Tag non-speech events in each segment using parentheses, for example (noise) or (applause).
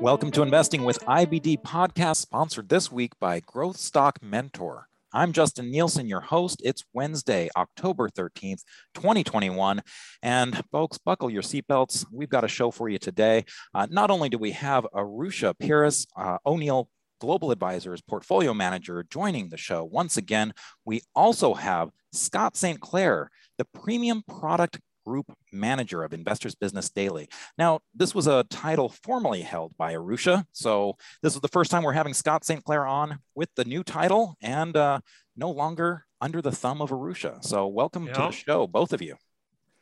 Welcome to Investing with IBD podcast, sponsored this week by Growth Stock Mentor. I'm Justin Nielsen, your host. It's Wednesday, October 13th, 2021. And folks, buckle your seatbelts. We've got a show for you today. Uh, not only do we have Arusha Pires, uh, O'Neill Global Advisors portfolio manager joining the show once again, we also have Scott St. Clair, the premium product Group Manager of Investors Business Daily. Now, this was a title formerly held by Arusha. So, this is the first time we're having Scott St. Clair on with the new title and uh, no longer under the thumb of Arusha. So, welcome yep. to the show, both of you.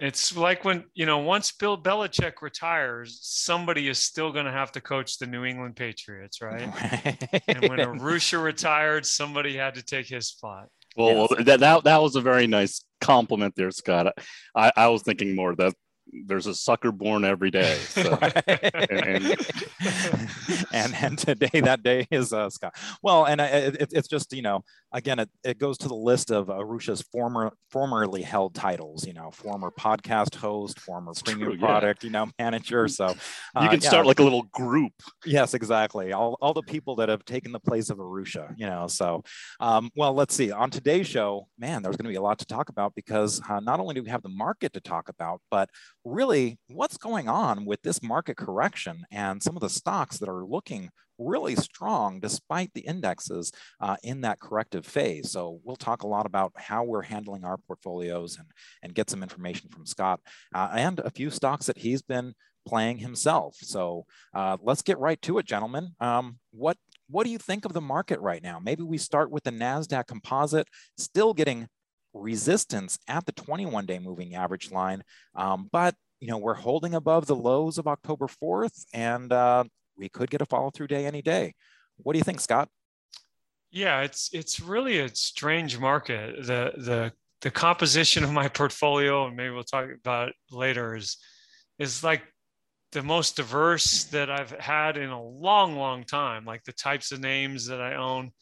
It's like when, you know, once Bill Belichick retires, somebody is still going to have to coach the New England Patriots, right? right. (laughs) and when Arusha retired, somebody had to take his spot. Well, yes. that, that that was a very nice compliment there, Scott. I, I was thinking more that there's a sucker born every day. (laughs) So. and, (laughs) and, and today that day is uh, Scott. Well, and it, it's just you know again it, it goes to the list of Arusha's former formerly held titles. You know, former podcast host, former it's premium true, product, yeah. you know, (laughs) manager. So uh, you can start like a little group. Yes, exactly. All all the people that have taken the place of Arusha. You know, so um, well, let's see. On today's show, man, there's going to be a lot to talk about because uh, not only do we have the market to talk about, but really what's going on with this market correction and some of the stocks that are looking really strong despite the indexes uh, in that corrective phase. So we'll talk a lot about how we're handling our portfolios and, and get some information from Scott uh, and a few stocks that he's been playing himself. So uh, let's get right to it, gentlemen. Um, what what do you think of the market right now? Maybe we start with the NASDAQ composite, still getting resistance at the 21 day moving average line. Um, but, you know, we're holding above the lows of October 4th and uh, we could get a follow through day any day. What do you think, Scott? Yeah, it's it's really a strange market. The the the composition of my portfolio, and maybe we'll talk about it later, is is like the most diverse that I've had in a long, long time. Like the types of names that I own.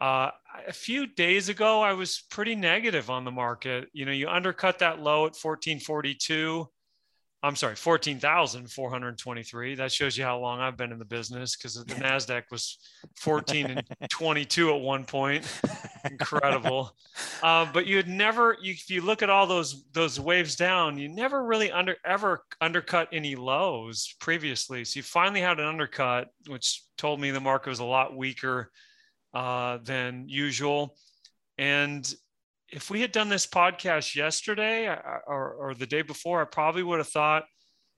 Uh, a few days ago, I was pretty negative on the market. You know, you undercut that low at 1442. I'm sorry, 14,423. That shows you how long I've been in the business because the (laughs) NASDAQ was 14 and 22 at one point. Incredible. Uh, (laughs) but you'd never, you, if you look at all those, those waves down, you never really under, ever undercut any lows previously. So you finally had an undercut, which told me the market was a lot weaker uh, than usual. And if we had done this podcast yesterday or, or, the day before, I probably would have thought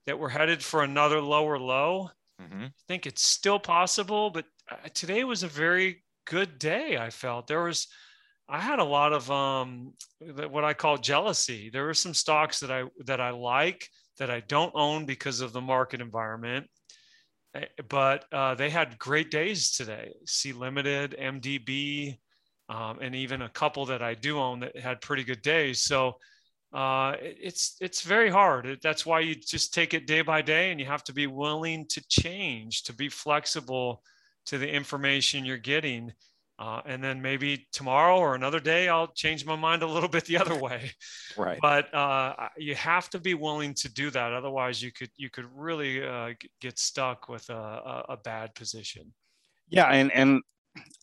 that we're headed for another lower low. Mm-hmm. I think it's still possible, but uh, today was a very good day. I felt there was, I had a lot of um, what I call jealousy. There were some stocks that I that I like that I don't own because of the market environment, Eh, but uh, they had great days today. Sea Limited, MDB, um, and even a couple that I do own that had pretty good days. So uh, it's it's very hard. That's why you just take it day by day, and you have to be willing to change, to be flexible to the information you're getting. Uh, and then maybe tomorrow or another day, I'll change my mind a little (laughs) bit the other way. Right. But uh, you have to be willing to do that. Otherwise, you could you could really uh, get stuck with a, a, bad position. Yeah, and and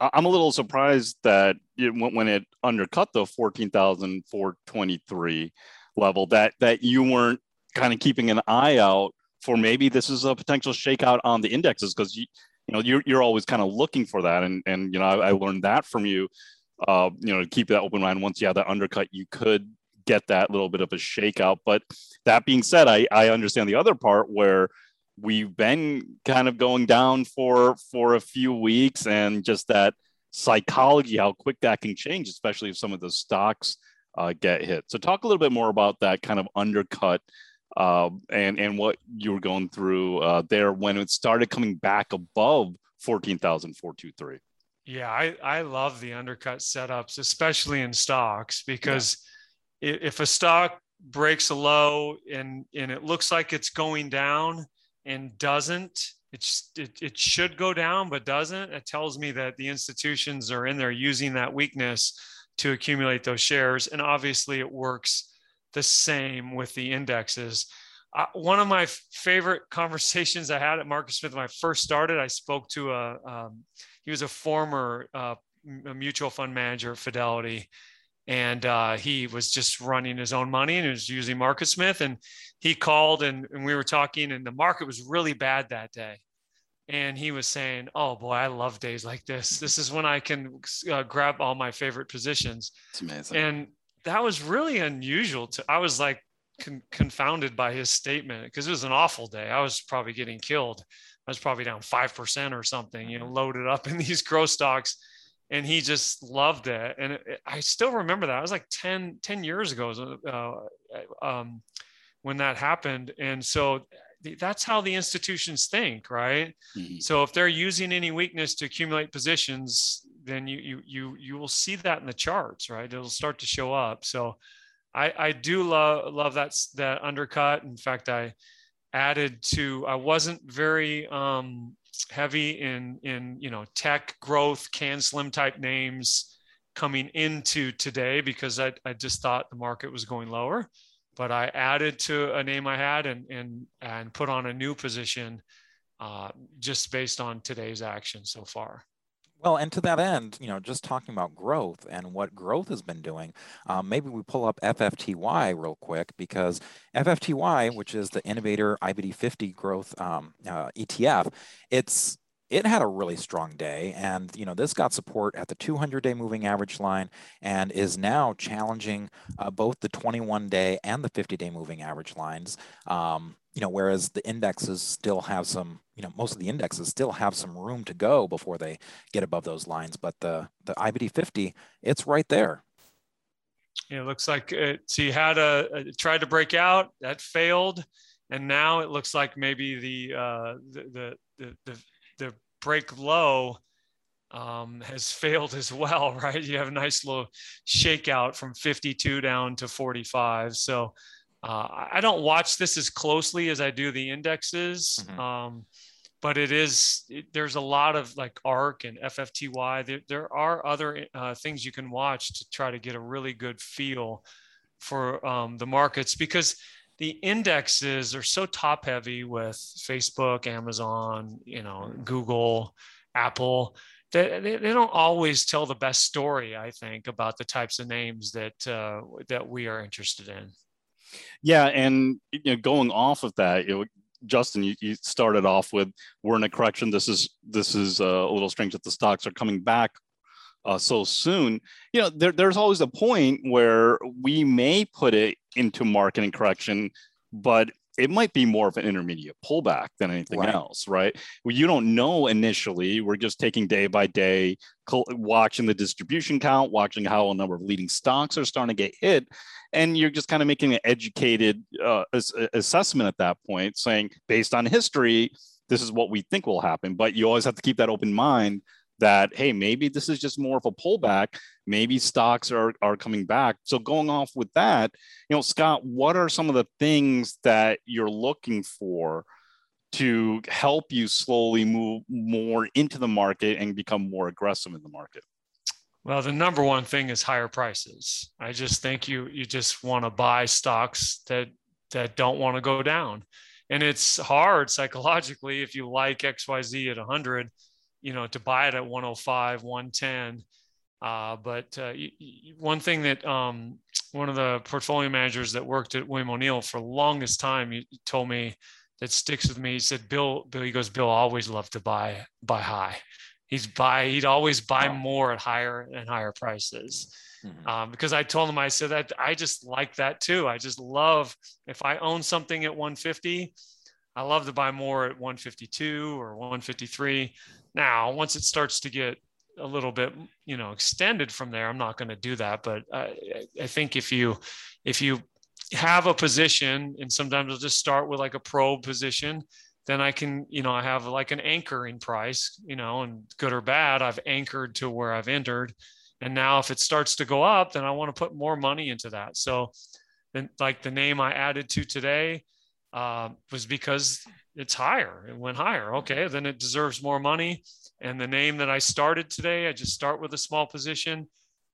I'm a little surprised that it, when it undercut the 14,423 level, that that you weren't kind of keeping an eye out for maybe this is a potential shakeout on the indexes because you you know you're, you're always kind of looking for that. And and you know I, I learned that from you uh, you know keep that open mind. Once you have that undercut you could get that little bit of a shakeout. But that being said I, I understand the other part where we've been kind of going down for for a few weeks and just that psychology how quick that can change especially if some of the stocks uh, get hit so talk a little bit more about that kind of undercut uh, and and what you were going through uh, there when it started coming back above 14,423. Yeah, I, I love the undercut setups, especially in stocks, because yeah. if a stock breaks a low and, and it looks like it's going down and doesn't, it, it should go down, but doesn't, it tells me that the institutions are in there using that weakness to accumulate those shares. And obviously it works the same with the indexes. Uh, one of my favorite (laughs) conversations I had at MarketSmith when I first started, I spoke to a, um, he was a former uh, mutual fund manager at Fidelity. And uh, he was just running his own money and he was using MarketSmith. And he called and, and we were talking, and the market was really bad that day and he was saying, "Oh boy, I love days like this. This is when I can uh, grab all my favorite positions." It's amazing. And that was really unusual. To I was like con- confounded by his statement because it was an awful day. I was probably getting killed. I was probably down five percent or something. You know, mm-hmm. loaded up in (laughs) these growth stocks, and he just loved it. And it, I still remember that. It was like 10, 10 years ago. Uh, um, when that happened. And so that's how the institutions think, right? Mm-hmm. So if they're using any weakness to accumulate positions, then you you you you will see that in the charts, right? It'll start to show up. So I I do love love that that undercut. In fact, I added to I wasn't very um, heavy in in you know tech growth CAN SLIM type names coming into today because I I just thought the market was going lower but I added to a name I had and and and put on a new position uh, just based on today's action so far. Well, and to that end, you know, just talking about growth and what growth has been doing, um, maybe we pull up FFTY real quick because FFTY, which is the Innovator IBD 50 growth um, uh, ETF, it's it had a really strong day and you know this got support at the 200 day moving average line and is now challenging uh, both the 21 day and the 50 day moving average lines. Um, you know whereas the indexes still have some you know most of the indexes still have some room to go before they get above those lines but the the ibd 50 it's right there. It looks like it, so you had a, a tried to break out that failed and now it looks like maybe the uh, the, the the break low um, has failed as well, (laughs) right? You have a nice little shakeout from 52 down to 45. So uh, I don't watch this as closely as I do the indexes. Mm-hmm. Um, but it is it, there's a lot of like ARK and FFTY. There, there are other uh, things you can watch to try to get a really good feel for um, the markets because the indexes are so top heavy with Facebook, Amazon, you know, Google, Apple. that they, they don't always tell the best story, I think, about the types of names that uh, that we are interested in. Yeah, and you know, going off of that, you know, Justin, you, you started off with we're in a correction. This is this is uh, a little strange that the stocks are coming back uh, so soon, you know, there, there's always a point where we may put it into marketing correction, but it might be more of an intermediate pullback than anything right. else, right? Well, you don't know initially. We're just taking day by day, watching the distribution count, watching how a number of leading stocks are starting to get hit. And you're just kind of making an educated uh, assessment at that point, saying, based on history, this is what we think will happen. But you always have to keep that open mind that hey maybe this is just more of a pullback. Maybe stocks are, are coming back. So going off with that you know scott what are some of the things that you're looking for to help you slowly move more into the market and become more aggressive in the market? Well the number one thing is higher prices. I just think you you just want to buy stocks that that don't want to go down. And it's hard psychologically if you like xyz at 100 you know, to buy it at 105, 110. Uh, but uh, one thing that um, one of the portfolio managers that worked at William O'Neill for the longest time, he told me that sticks with me. He said, Bill, Bill, he goes, Bill always loved to buy, buy high. He's buy, he'd always buy more at higher and higher prices. Mm-hmm. Um, because I told him, I said that I just like that too. I just love if I own something at 150, I love to buy more at 152 or 153 now, once it starts to get a little bit, you know, extended from there, I'm not going to do that. But I, I think if you if you have a position, and sometimes I'll just start with like a probe position, then I can, you know, I have like an anchoring price, you know, and good or bad, I've anchored to where I've entered. And now if it starts to go up, then I want to put more money into that. So then like the name I added to today uh, was because it's higher. It went higher. Okay, then it deserves more money. And the name that I started today, I just start with a small position.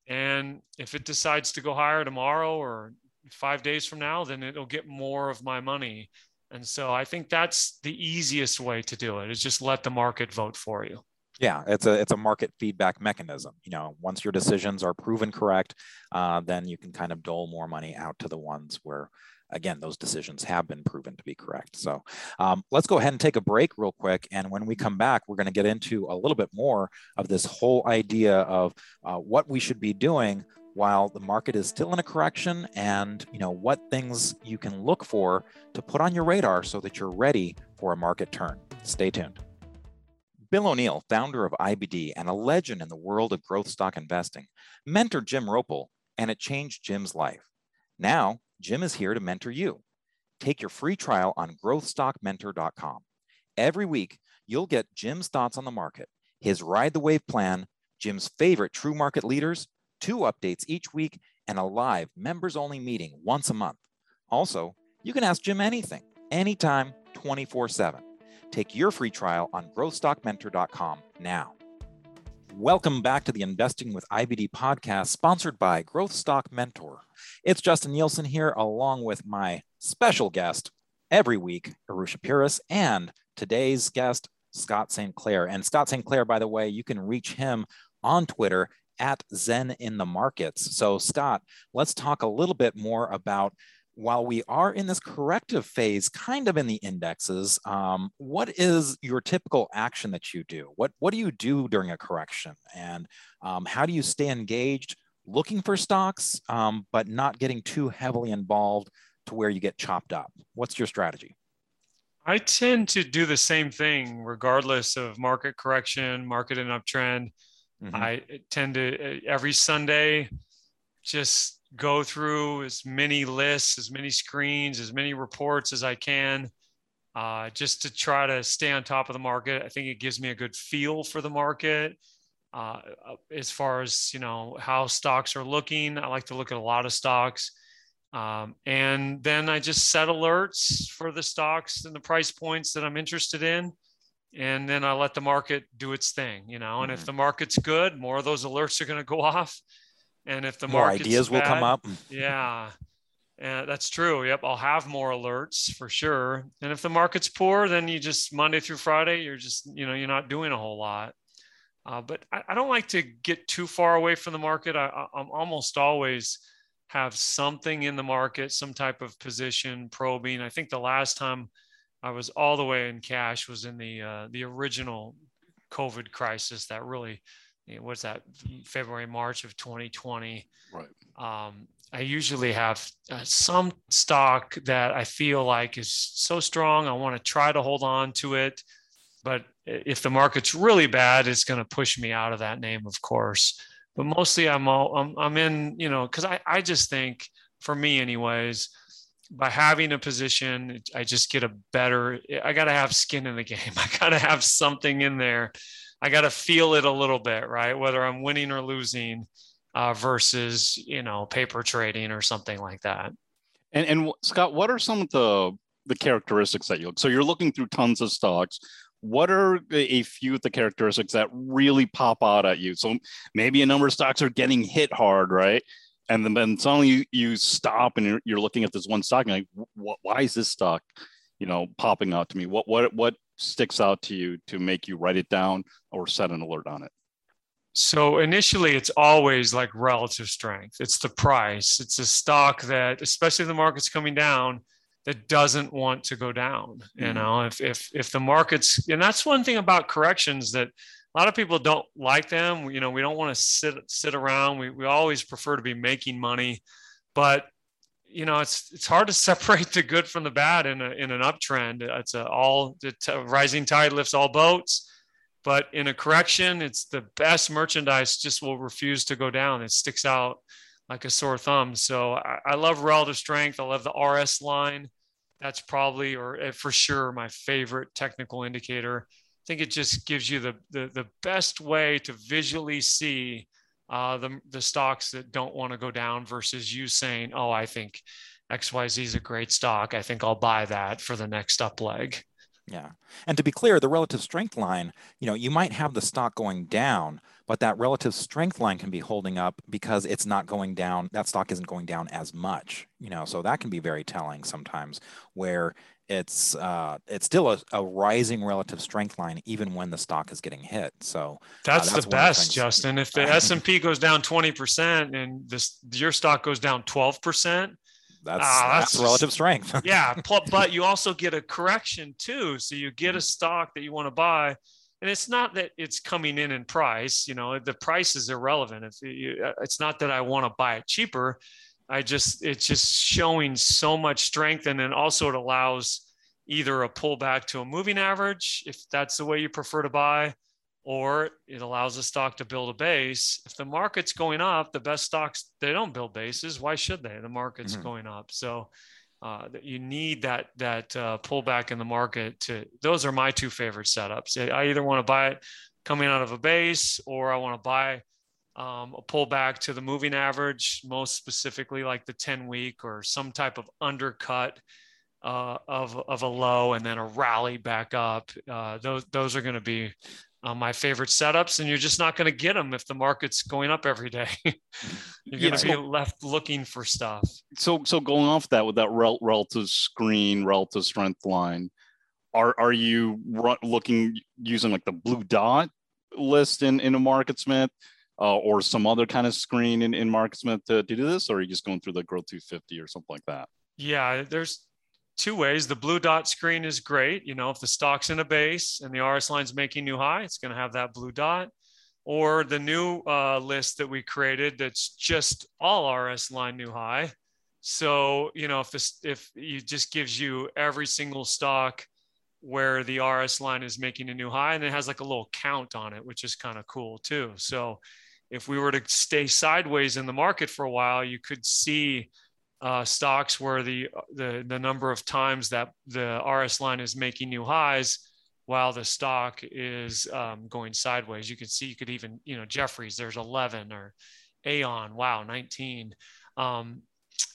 And if it decides to go higher tomorrow or five days from now, then it'll get more of my money. And so I think that's the easiest way to do it is just let the market vote for you. Yeah, it's a it's a market feedback mechanism. You know, once your decisions are proven correct, uh, then you can kind of dole more money out to the ones where, again, those decisions have been proven to be correct. So um, let's go ahead and take a break real quick, and when we come back, we're going to get into a little bit more of this whole idea of uh, what we should be doing while the market is still in a correction, and you know what things you can look for to put on your radar so that you're ready for a market turn. Stay tuned. Bill O'Neill, founder of IBD and a legend in the world of growth stock investing, mentored Jim Roppel, and it changed Jim's life. Now, Jim is here to mentor you. Take your free trial on growthstockmentor.com. Every week, you'll get Jim's thoughts on the market, his ride the wave plan, Jim's favorite true market leaders, two updates each week, and a live members only meeting once a month. Also, you can ask Jim anything, anytime, 24 7. Take your free trial on growthstockmentor.com now. Welcome back to the Investing with IBD podcast, sponsored by Growth Stock Mentor. It's Justin Nielsen here, along with my special guest every week, Arusha Puris, and today's guest, Scott St. Clair. And Scott St. Clair, by the way, you can reach him on Twitter at Zen in the Markets. So, Scott, let's talk a little bit more about while we are in this corrective phase, kind of in the indexes, um, what is your typical action that you do? What what do you do during a correction, and um, how do you stay engaged, looking for stocks, um, but not getting too heavily involved to where you get chopped up? What's your strategy? I tend to do the same thing, regardless of market correction, market and uptrend. Mm-hmm. I tend to every Sunday just go through as many lists, as many screens, as many reports as I can, uh, just to try to stay on top of the market. I think it gives me a good feel for the market. Uh, as far as you know how stocks are looking, I like to look at a lot of stocks, um, and then I just set alerts for the stocks and the price points that I'm interested in, and then I let the market do its thing. You know, and mm-hmm. if the market's good, more of those alerts are going to go (laughs) off and if the more ideas bad, will come up, yeah, and that's true. Yep, I'll have more alerts for sure. And if the market's poor, then you just Monday through Friday, you're just you know you're not doing a whole lot. Uh, but I, I, don't like to get too far away from the market. I, I'm almost always have something in the market, some type of position probing. I think the last time I was all the way in cash was in the uh, the original COVID crisis that really what's that February March of 2020 right. Um, I usually have uh, some stock that I feel like is so strong I want to try to hold on to it. But if the market's really bad it's going to push me out of that name of course. But mostly I'm all, I'm, I'm in you know because I, I just think for me anyways by having a position I just get a better I got to have skin in the game. (laughs) I got to have something in there I got to feel it a little bit, right? Whether I'm winning or losing uh, versus, you know, paper trading or something like that. And, and Scott, what are some of the, the characteristics that you look? So you're looking through tons of stocks. What are a few of the characteristics that really pop out at you? So maybe a number of stocks are getting hit hard, right? And then, then suddenly you, you stop and you're, you're looking at this one stock and like, why is this stock, you know, popping out to me? What what what sticks out to you to make you write it down or set an alert on it? So initially, it's always like relative strength. It's the price. It's a stock that, especially if the market's coming down, that doesn't want to go down. Mm-hmm. You know, if if if the market's and that's one thing about corrections that a lot of people don't like them. You know, we don't want to sit sit around. We we always prefer to be making money, but you know, it's it's hard to (laughs) separate the good from the bad in a, in an uptrend. It's a all the rising tide lifts all boats, but in a correction, it's the best merchandise just will refuse to go down. It sticks out like a sore thumb. So I, I love relative strength. I love the RS line. That's probably or eh, for sure my favorite technical indicator. I think it just gives you the the, the best way to visually see uh, the, the stocks that don't want to go down versus you saying, oh, I think XYZ is a great stock. I think I'll buy that for the next up leg. Yeah. And to be clear, the relative strength line, you know, you might have the stock going down, but that relative strength line can be holding up because it's not going down. That stock isn't going down as much, you know, so that can be very telling sometimes where it's uh, it's still a, a, rising relative strength line even when the stock is getting hit. So that's, uh, that's the best, Justin. If the S and P goes down twenty percent and this your stock goes down twelve percent, that's, ah, that's, that's relative strength. (laughs) yeah, but you also get a correction too. So you get a stock that you want to buy, and it's not that it's coming in in price. You know, the price is irrelevant. If you, uh, it's not that I want to buy it cheaper. I just it's just showing so much strength, and then also it allows either a pullback to a moving average if that's the way you prefer to buy, or it allows a stock to build a base. If the market's going up, the best stocks they don't build bases. Why should they? The market's mm-hmm. going up, so uh, you need that that uh, pullback in the market. To those are my two favorite setups. I either want to buy it coming out of a base, or I want to buy um, a pullback to the moving average, most specifically like the 10 week or some type of undercut uh, of of a low and then a rally back up. Uh, those those are going to be uh, my favorite setups, and you're just not going to get them if the market's going up every day. (laughs) you're going to be left looking for stuff. So, so going off that with that rel- relative screen, relative strength line, are are you looking using like the blue dot list in in a MarketSmith? Uh, or some other kind of screen in, in MarketSmith to, to do this, or are you just going through the Growth 250 or something like that? Yeah, there's two ways. The blue dot screen is great. You know, if the stock's in a base and the RS line's making new high, it's going to have that blue dot. Or the new uh, list that we created that's just all RS line new high. So, you know, if this, if it just gives you every single stock where the RS line is making a new high and it has like a little count on it, which is kind of cool too. So if we were to stay sideways in the market for a while, you could see uh, stocks where the, the the number of times that the RS line is making new highs while the stock is um, going sideways. You can see you could even you know Jefferies there's 11 or Aon wow 19. Um,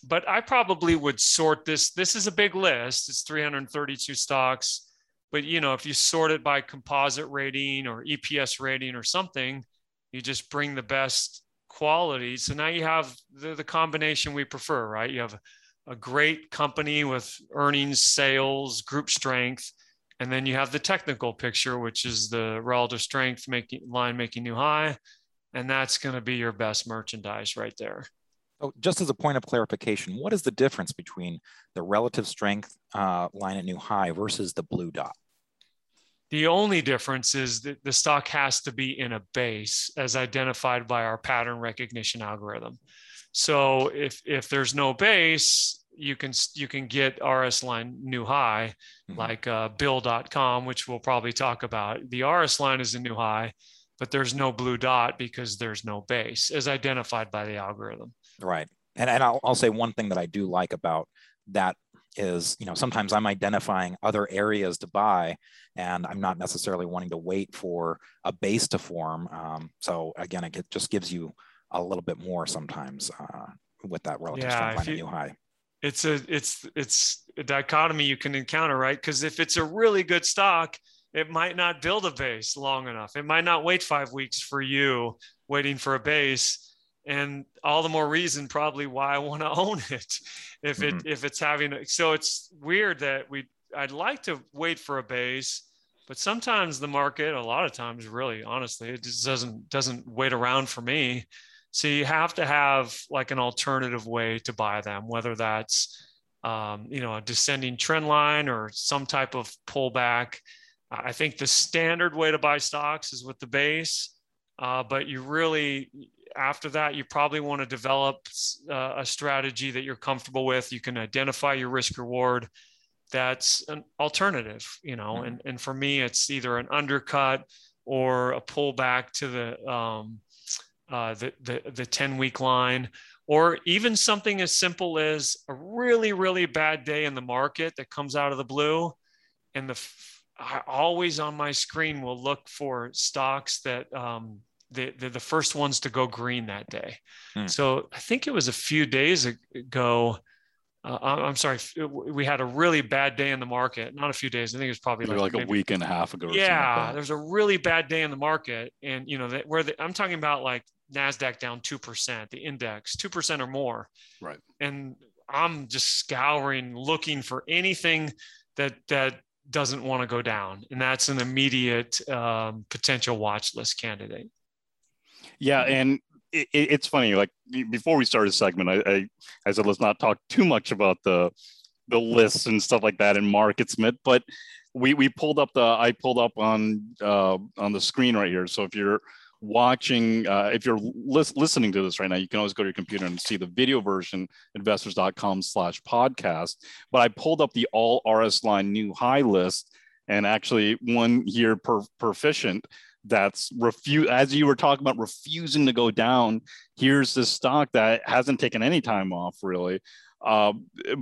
but I probably would sort this. This is a big list. It's 332 stocks. But you know, if you sort it by composite rating or EPS rating or something, you just bring the best quality. So now you have the, the combination we prefer, right? You have a great company with earnings, sales, group strength, and then you have the technical picture, which is the relative strength making line making new high, and that's going to be your best merchandise right there. Oh, just as a point of clarification, what is the difference between the relative strength uh, line at new high versus the blue dot? The only difference is that the stock has to be in a base as identified by our pattern recognition algorithm. So if if there's no base, you can you can get RS line new high mm-hmm. like uh, bill.com, which we'll probably talk about. The RS line is a new high, but there's no blue dot because there's no base as identified by the algorithm. Right. And, and I'll, I'll say one thing that I do like about that is you know sometimes i'm identifying other areas to buy and i'm not necessarily wanting to wait for a base to form um, so again it just gives you a little bit more sometimes uh, with that relative yeah, strength new high. It's a it's it's a dichotomy you can encounter right? Because if it's a really good stock it might not build a base long enough. It might not wait five weeks for you waiting for a base and all the more reason probably why I want to (laughs) own it if it mm-hmm. if it's having so it's weird that we I'd like to wait for a base but sometimes the market a lot of times really honestly it just doesn't doesn't wait around for me so you have to have like an alternative way to buy them whether that's um, you know a descending trend line or some type of pullback I think the standard way to buy stocks is with the base uh, but you really after that, you probably want to develop uh, a strategy that you're comfortable with. You can identify your risk reward. That's an alternative, you know. Mm-hmm. And and for me, it's either an undercut or a pullback to the um, uh, the the the ten week line, or even something as simple as a really really bad day in the market that comes out of the blue, and the I always on my screen will look for stocks that um, the, the, the first ones to go green that day. Hmm. So I think it was a few days ago. uh, I'm sorry, we had a really bad day in the market. Not a few days. I think it was probably like, like maybe, a week and a half ago. yeah, like there's a really bad day in the market, and you know that where the, I'm talking about like Nasdaq down two percent, the index two percent or more. Right. And I'm just scouring, looking for anything that that doesn't want to go down, and that's an immediate um, potential watch list candidate. Yeah, and it, it's funny. Like before we started segment, I, I, I said let's not talk too much about the the lists and stuff like that in MarketSmith, but we we pulled up the I pulled up on uh, on the screen right here. So if you're watching, uh, if you're lis- listening to this right now, you can always go to your computer and see the video version, investors.com slash podcast. But I pulled up the all RS line new high list and actually one year per proficient that's refuse as you were talking about refusing to go down here's this stock that hasn't taken any time off really. Uh,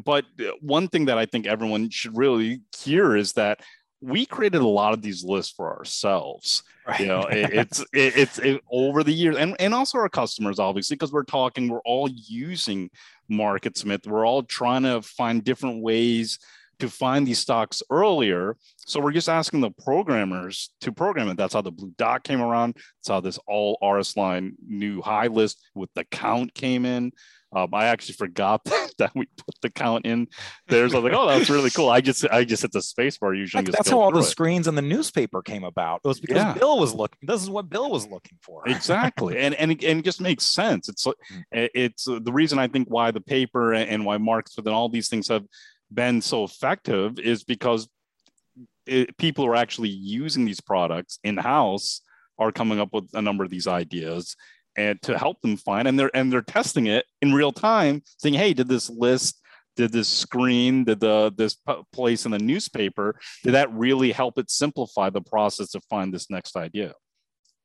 but one thing that i think everyone should really hear is that we created a lot of these lists for ourselves. Right. you know it, it's it, it's it, over the years and, and also our customers obviously because we're talking we're all using MarketSmith we're all trying to find different ways to find these stocks earlier. So we're just asking the programmers to program it. That's how the blue dot came around. That's how this all RS line new high list with the count came in. Um, I actually forgot (laughs) that, we put the count in there. So I was like, oh, that's really cool. I just I just hit the space bar usually. Like, that's how all the it. screens in the newspaper came about. It was because yeah. Bill was looking. This is what Bill was looking for. exactly, and and and it just makes sense. It's hmm. it's the reason I think why the paper and why markets and all these things have been so effective is because it, people are actually using these products in house are coming up with a number of these ideas and to help them find and they're and they're testing it in real time saying hey did this list did this screen did the this place in the newspaper did that really help it simplify the process to find this next idea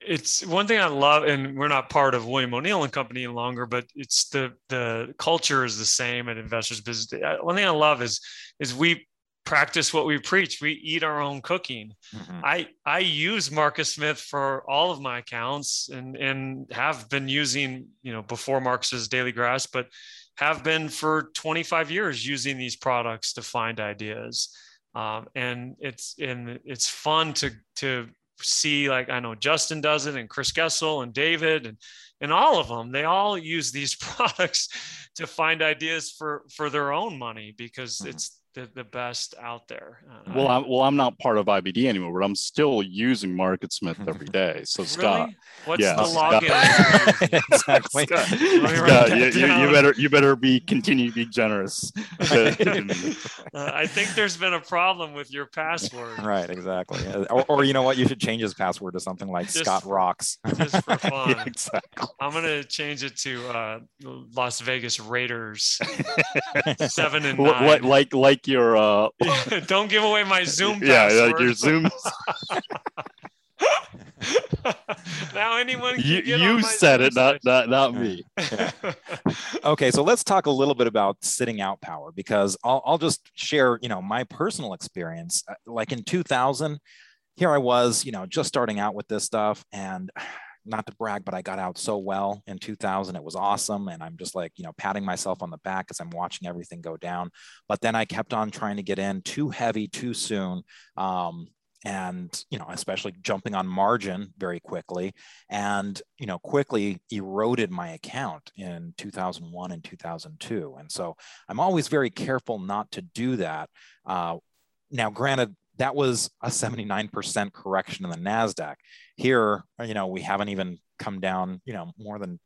it's one thing I love, and we're not part of William O'Neill and Company any longer, but it's the the culture is the same at Investors Business. One thing I love is is we practice what we preach. We eat our own cooking. Mm-hmm. I I use MarketSmith for all of my accounts, and and have been using you know before Marcus's Daily Graphs, but have been for 25 years using these products to find ideas. Um, and it's and it's fun to to see like I know Justin does it and Chris Gessel and David and and all of them they all use these (laughs) products to find ideas for for their own money because mm-hmm. it's the, the best out there. Uh, well, I'm, well, I'm not part of IBD anymore, but I'm still using MarketSmith (laughs) every day. So really? Scott, what's yeah, the login? (laughs) exactly. Scott, (laughs) Scott you, you, you, better you better be continue to be generous. uh, I think there's been a problem with your password. Right, exactly. Or, or, you know what? You should change his password to something like just, Scott Rocks. Just for fun. yeah, exactly. I'm gonna change it to uh, Las Vegas Raiders seven and nine. What, like like your uh (laughs) don't give away my zoom yeah like your zoom. (laughs) Now anyone you, you said it not, not not me. Yeah. (laughs) okay so let's talk a little bit about sitting out power because I'll, I'll just share you know my personal experience. Uh, like in 2000 here i was you know just starting out with this stuff and not to brag, but I got out so well in 2000. It was awesome. And I'm just like, you know, patting myself on the back as I'm watching everything go down. But then I kept on trying to get in too heavy too soon. Um, and you know especially jumping on margin very quickly and you know quickly eroded my account in 2001 and 2002 and so i'm always very careful not to do that uh, now granted that was a 79% correction in the NASDAQ. Here, you know, we haven't even come down, you know, more than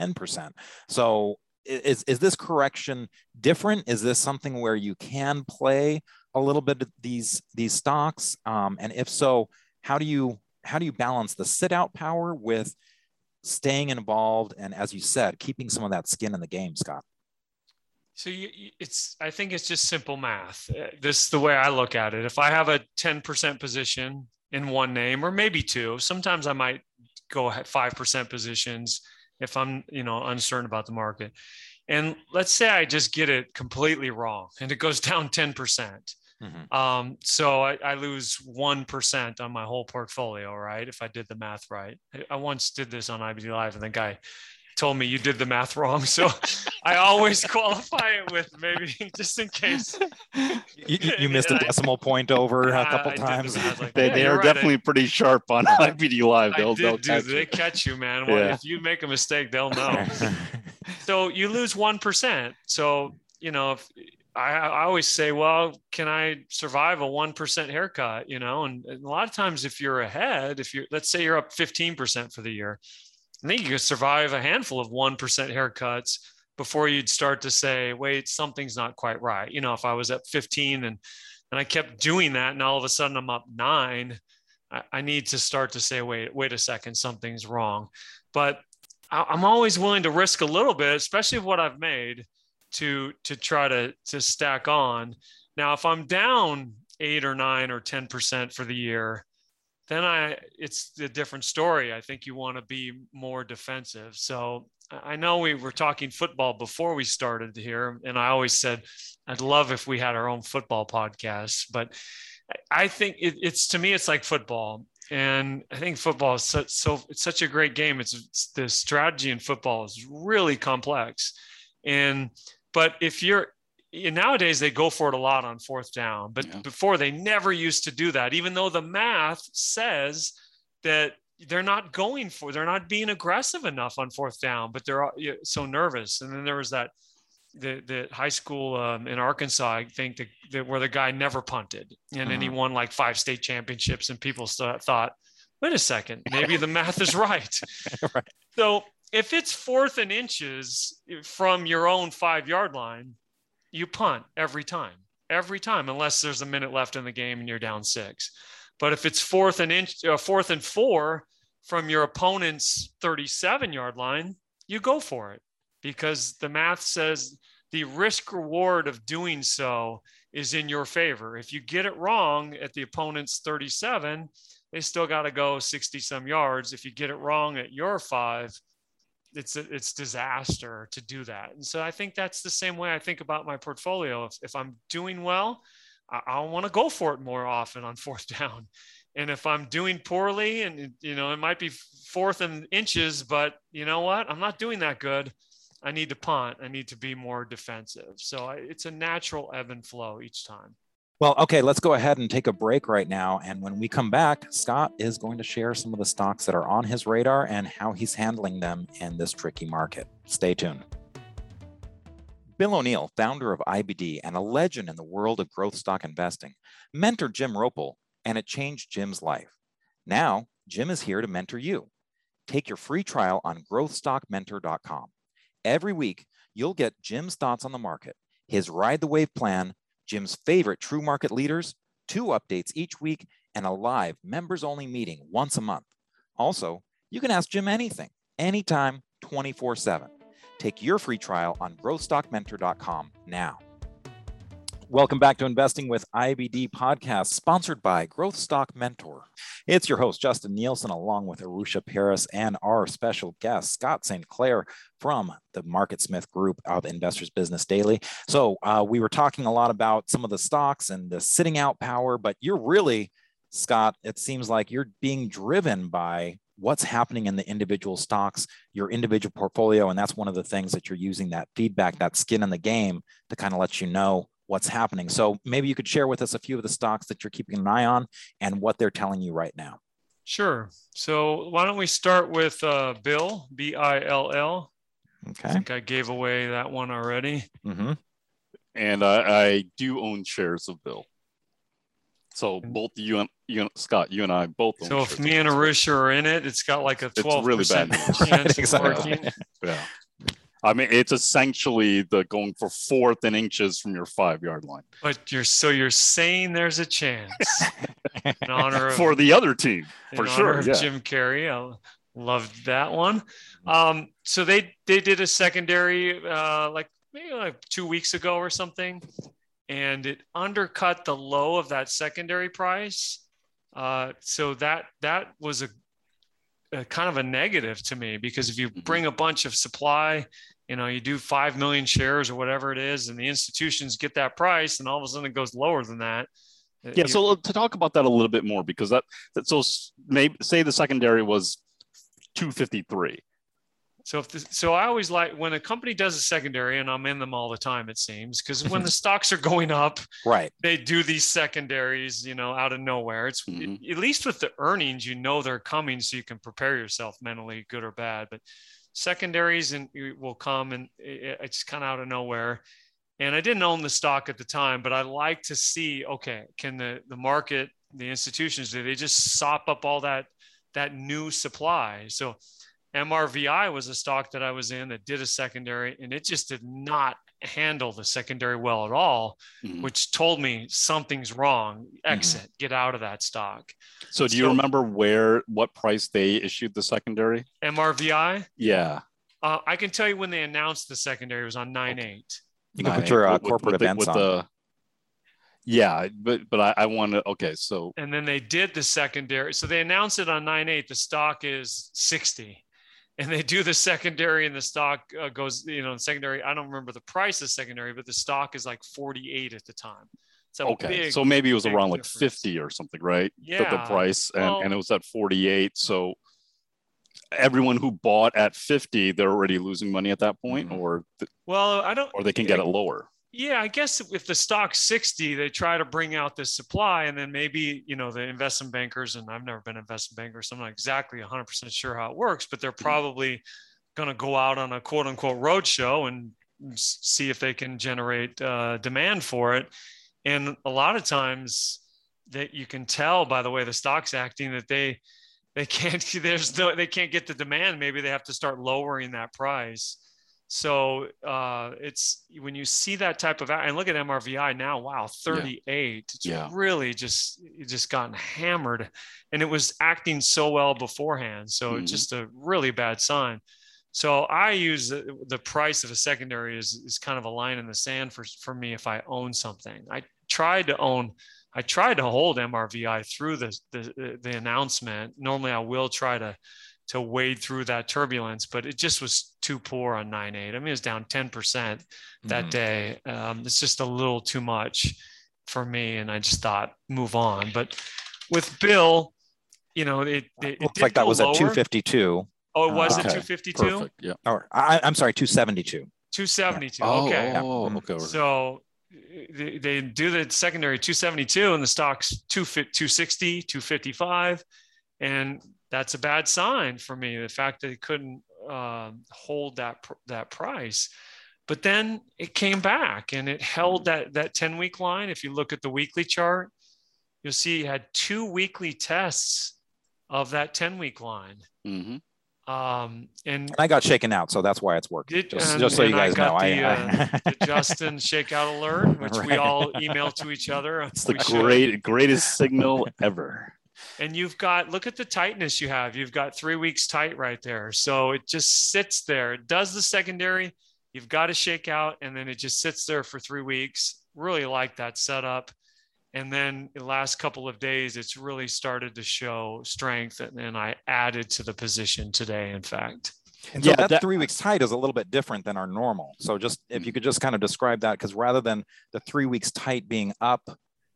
10%. So is, is this correction different? Is this something where you can play a little bit of these, these stocks? Um, and if so, how do you, how do you balance the sit out power with staying involved? And as you said, keeping some of that skin in the game, Scott? So you, it's, I think it's just simple math. Uh, this is the way I look at it. If I have a 10% position in one name, or maybe two, sometimes I might go 5% positions if I'm, you know, uncertain about the market. And let's say I just get it completely wrong and it goes (laughs) down 10%. Mm-hmm. Um, so I, I lose 1% on my whole portfolio, right? If I did the math right. I, I once did this on IBD Live and the guy told me you did the math wrong. So (laughs) I always qualify it with maybe (laughs) just in case. You, you missed a (laughs) decimal point over a couple times. Like, they, yeah, they are right. definitely pretty sharp on IBD Live. They'll, they'll catch they catch you, man. Well, yeah. If you make a mistake, they'll know. so you lose 1%. So, you know, if, I, I, always say, well, can I survive a 1% haircut? You know, and, and, a lot of times if you're ahead, if you're, let's say you're up 15% for the year, I think you could survive a handful of 1% haircuts before you'd start to say, wait, something's not quite right. You know, if I was at 15 and, and I kept doing that and all of a sudden I'm up nine, I, I need to start to say, wait, wait a second, something's wrong. But I, I'm always willing to risk a little bit, especially of what I've made to, to try to, to stack on. Now, if I'm down eight or nine or 10% for the year, then I it's a different story. I think you want to be more defensive. So I know we were talking football before we started here, and I always said I'd love if we had our own football podcast. But I think it, it's to me, it's like football, and I think football is such, so it's such a great game. It's, it's the strategy in football is really complex, and but if you're nowadays they go for it a lot on fourth down, but yeah. before they never used to do that, even though the math says that they're not going for, they're not being aggressive enough on fourth down, but they're so nervous. And then there was that, the, the high school um, in Arkansas, I think that, where the guy never punted and then he won like five state championships and people st- thought, wait a second, maybe the math is right. (laughs) right. So if it's fourth and inches from your own five yard line, you punt every time, every time, unless there's a minute left in the game and you're down six. But if it's fourth and inch, uh, fourth and four from your opponent's 37 yard line, you go for it because the math says the risk reward of doing so is in your favor. If you get it wrong at the opponent's 37, they still got to go 60 some yards. If you get it wrong at your five, it's it's disaster to do that. And so I think that's the same way I think about my portfolio. If, if I'm doing well, I, I want to go for it more often on fourth (laughs) down. And if I'm doing poorly and you know, it might be fourth and inches, but you know what? I'm not doing that good. I need to punt. I need to be more defensive. So I, it's a natural ebb and flow each time. Well, okay, let's go ahead and take a break right now. And when we come back, Scott is going to share some of the stocks that are on his radar and how he's handling them in this tricky market. Stay tuned. Bill O'Neill, founder of IBD and a legend in the world of growth stock investing, mentored Jim Roppel, and it changed Jim's life. Now, Jim is here to mentor you. Take your free trial on growthstockmentor.com. Every week, you'll get Jim's thoughts on the market, his ride the wave plan, Jim's favorite true market leaders, two updates each week, and a live members only meeting once a month. Also, you can ask Jim anything, anytime, 24 7. Take your free trial on growthstockmentor.com now. Welcome back to Investing with IBD podcast, sponsored by Growth Stock Mentor. It's your host, Justin Nielsen, along with Arusha Paris and our special guest, Scott St. Clair from the MarketSmith Group of Investors Business Daily. So, uh, we were talking a lot about some of the stocks and the sitting out power, but you're really, Scott, it seems like you're being driven by what's happening in the individual stocks, your individual portfolio. And that's one of the things that you're using that feedback, that skin in the game to kind of let you know what's happening. So maybe you could share with us a few of the stocks that you're keeping an eye on and what they're telling you right now. Sure. So why don't we start with uh, Bill, B I L L. Okay. I think I gave away that one already. Mm-hmm. And I, I do own shares of Bill. So both you and you and Scott, you and I both. so if me and Arusha are in it, it's got like a twelve really bad chance of (laughs) working. Yeah. I mean, it's essentially the going for fourth and inches from your five yard line. But you're so you're saying there's a chance in honor of, (laughs) for the other team for sure. Yeah. Jim Carrey, I loved that one. Um, so they they did a secondary uh, like maybe like two weeks ago or something, and it undercut the low of that secondary price. Uh, so that that was a a, kind of a negative to me because if you mm-hmm. bring a bunch of supply you know, you do 5 million shares or whatever it is, and the institutions get that price, and all of a sudden it goes lower than that. Uh, yeah. So to talk about that a little bit more, because that, that so maybe say the secondary was 253. So if the, so, I always like when a company does a secondary, and I'm in them all the time. It seems because when (laughs) the stocks are going up, right, they do these secondaries, you know, out of nowhere. It's mm-hmm. at least with the earnings, you know they're coming, so you can prepare yourself mentally, good or bad. But secondaries and will come, and it's kind of out of nowhere. And I didn't own the stock at the time, but I like to see, okay, can the the market, the institutions, do they just sop up all that that new supply? So MRVI was a stock that I was in that did a secondary and it just did not handle the secondary well at all, mm-hmm. which told me something's wrong. Exit, mm-hmm. get out of that stock. So, do so, you remember where, what price they issued the secondary? MRVI? Yeah. Uh, I can tell you when they announced the secondary was on 9 8. You can put your uh, corporate with, with events the, on. The, yeah, but but I, I want to okay, so and then they did the secondary. So they announced it on 9 8. The stock is 60 and they do the secondary and the stock uh, goes you know secondary. I don't remember the price of secondary but the stock is like 48 at the time. So okay big, so maybe it was around like 50 or something right? Yeah the, the price and, well, and it was at 48 so everyone who bought at 50 they're already losing money at that point mm-hmm. or well i don't or they can get it lower yeah, I guess if the stock's 60, they try to bring out this supply and then maybe, you know, the investment bankers, and I've never been an investment banker, so I'm not exactly 100% sure how it works, but they're mm-hmm. probably going to go out on a quote unquote roadshow and see if they can generate uh, demand for it. And a lot of times that you can tell by the way the stock's acting that they, they can't, (laughs) there's no, they can't get the demand. Maybe they have to start lowering that price. So uh, it's when you see that type of and look at MRVI now. Wow, 38. Yeah. It's yeah. really just it just gotten hammered, and it was acting so well beforehand. So mm-hmm. it's just a really bad sign. So I use the, the price of a secondary is, is kind of a line in the sand for, for me if I own something. I tried to own, I tried to hold MRVI through the, the, the announcement. Normally I will try to to wade through that turbulence, but it just was too poor on 9 8. I mean, it was down 10% that mm-hmm. day. Um, it's just a little too much for me. And I just thought, move on. But with Bill, you know, it, it, looks like that was lower. at 252. Oh, it was uh, at 252? Perfect. Yeah. Or I, am sorry, 272. 272. Yeah. Oh, okay. Oh, okay. So they, they do the secondary 272 and the stock's 260, 255. And that's a bad sign for me. The fact that he couldn't uh, hold that that price, but then it came back and it held that that ten week line. If you look at the weekly chart, you'll see he had two weekly tests of that ten week line. Mm-hmm. Um, and I got shaken out, so that's why it's working. Did, just, and, just, so you guys know, the, I, uh, (laughs) the Justin shakeout alert, which right. we all email to each other. It's the great, greatest signal ever and you've got look at the tightness you have. You've got three weeks tight right there. So it just sits there. It does the secondary. You've got to shake out and then it just sits there for three weeks. Really like that setup. And then the last couple of days it's really started to show strength and then i added to the position today in fact. And so yeah, that, that, three weeks tight is a little bit different than our normal. So just if you could just kind of describe that, because rather than the three weeks tight being up,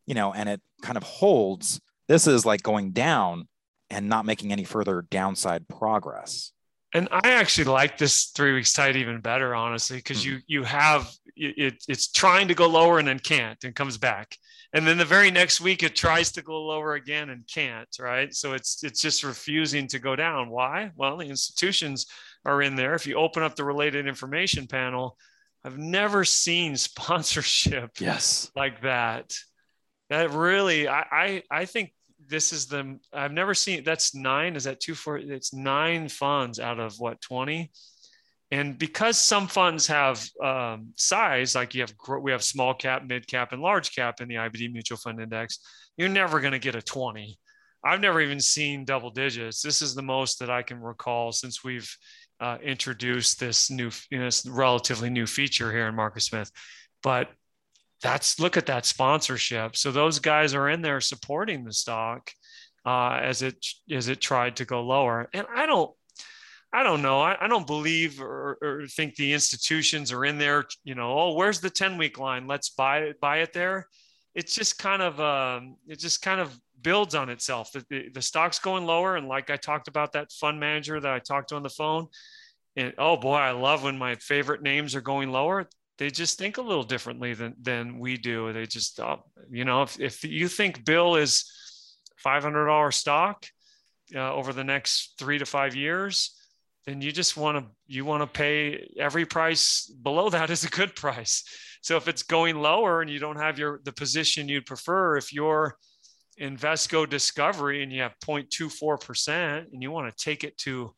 you know, and it kind of holds, this is like going down and not making any further downside progress. And I actually like this three weeks tight even better, honestly, because hmm. you you have it, it's trying to go lower and then can't and comes back, and then the very next week it tries to go lower again and can't, right? So it's it's just refusing to go down. Why? Well, the institutions are in there. If you open up the related information panel, I've never seen (laughs) sponsorship yes like that. That really, I I, I think this is the I've never seen that's nine. Is that two for it's nine funds out of what 20? And because some funds have um, size, like you have we have small cap, mid cap, and large cap in the IBD mutual fund index, you're never going to get a 20. I've never even seen double digits. This is the most that I can recall since we've uh, introduced this new, you know, this relatively new feature here in MarketSmith. But that's look at that sponsorship. So those guys are in there supporting the stock uh, as it as it tried to go lower. And I don't I don't know. I, I don't believe or, or, think the institutions are in there. You know, oh, where's the ten week line? Let's buy it buy it there. It's just kind of um, it just kind of builds on itself. The, the, the stock's going lower, and like I talked about that fund manager that I talked to on the phone, and oh boy, I love when my favorite names are going lower. They just think a little differently than than we do. They just, uh, you know, if if you think Bill is five hundred dollar stock uh, over the next three to five years, then you just want to you want to pay every price below that is a good price. So if it's going lower and you don't have your the position you'd prefer, if you're Invesco Discovery and you have 0.24% and you want to take it to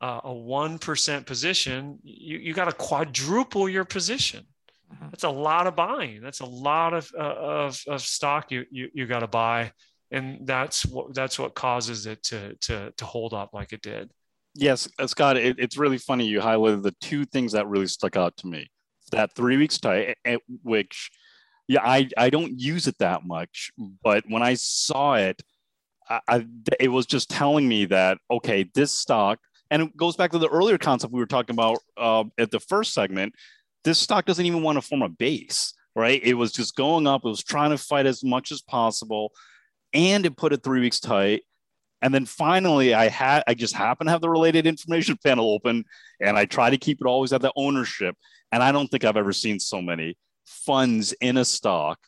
uh, a 1% position, you, you got to quadruple your position. Mm-hmm. That's a lot of buying. That's a lot of, uh, of, of stock you, you, you got to buy. And that's what, that's what causes it to, to, to hold up like it did. Yes, uh, Scott, it, it's really funny. You highlighted the two things that really stuck out to me. That three weeks tie, which, yeah, I, I don't use it that much, but when I saw it, I, I, it was just telling me that okay, this stock and it goes back to the earlier concept we were talking about uh, at the first segment. This stock doesn't even want to form a base, right? It was just going up. It was trying to fight as much as possible, and it put it three weeks tight. And then finally, I had I just happened to have the related information (laughs) panel open, and I try to keep it always at the ownership. And I don't think I've ever seen so many funds in a stock,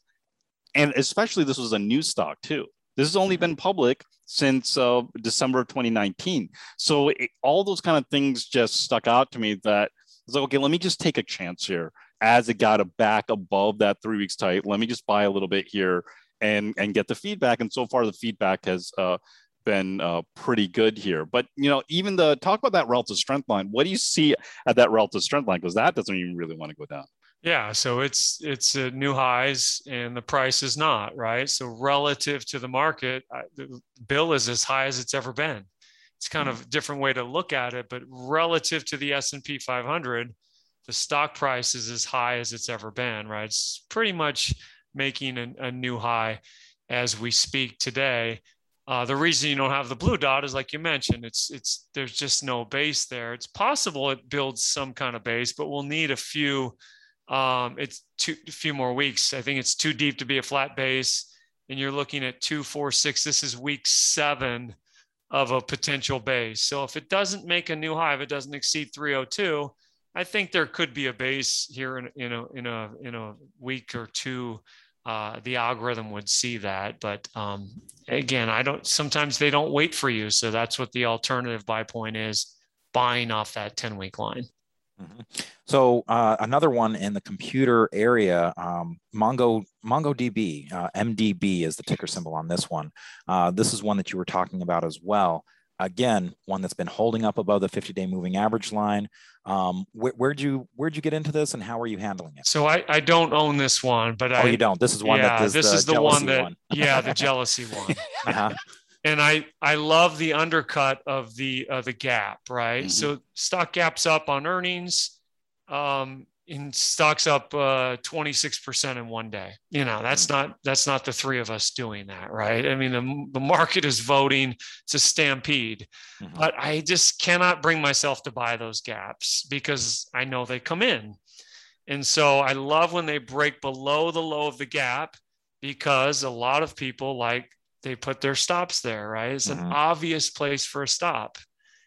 and especially this was a new stock too. This has only been public since uh, December of 2019. So it, all those kind of things just stuck out to me that it's like, okay, let me just take a chance here as it got back above that three weeks tight. Let me just buy a little bit here and and get the feedback. And so far, the feedback has uh, been uh, pretty good here. But you know, even the talk about that relative strength line. What do you see at that relative strength line? Because that doesn't even really want to go down. Yeah, so it's it's a new highs and the price is not right. So relative to the market, I, the bill is as high as it's ever been. It's kind of a different way to look at it, but relative to the S and P 500, the stock price is as high as it's ever been. Right, it's pretty much making a, a new high as we speak today. Uh, the reason you don't have the blue dot is like you mentioned, it's it's there's just no base there. It's possible it builds some kind of base, but we'll need a few um, it's too, a few more weeks. I think it's too deep to be a flat base. And you're looking at two, four, six. This is week seven of a potential base. So if it doesn't make a new high, if it doesn't exceed 302, I think there could be a base here in, in a in a in a week or two. Uh, the algorithm would see that, but um, again, I don't. Sometimes they don't wait for you, so that's what the alternative buy point is: buying off that 10 week line. Mm-hmm. So uh, another one in the computer area, um, Mongo MongoDB, uh, MDB is the ticker symbol on this one. Uh, this is one that you were talking about as well. Again, one that's been holding up above the 50-day moving average line. Um, where, would you where'd you get into this, and how are you handling it? So I, I don't own this one, but oh, I, you don't. This is one yeah, that is this the is the one that one. yeah the (laughs) jealousy one. uh-huh and I I love the undercut of the uh, the gap, right? Mm-hmm. So stock gaps up on earnings, um, in stocks up uh, 26% in one day. You know, that's mm-hmm. not that's not the three of us doing that, right? I mean, the, the market is voting to stampede, mm-hmm. but I just cannot bring myself to buy those gaps because I know they come in. And so I love when they break below the low of the gap because a lot of people like they put their stops there, right? It's mm-hmm. an obvious place for a stop.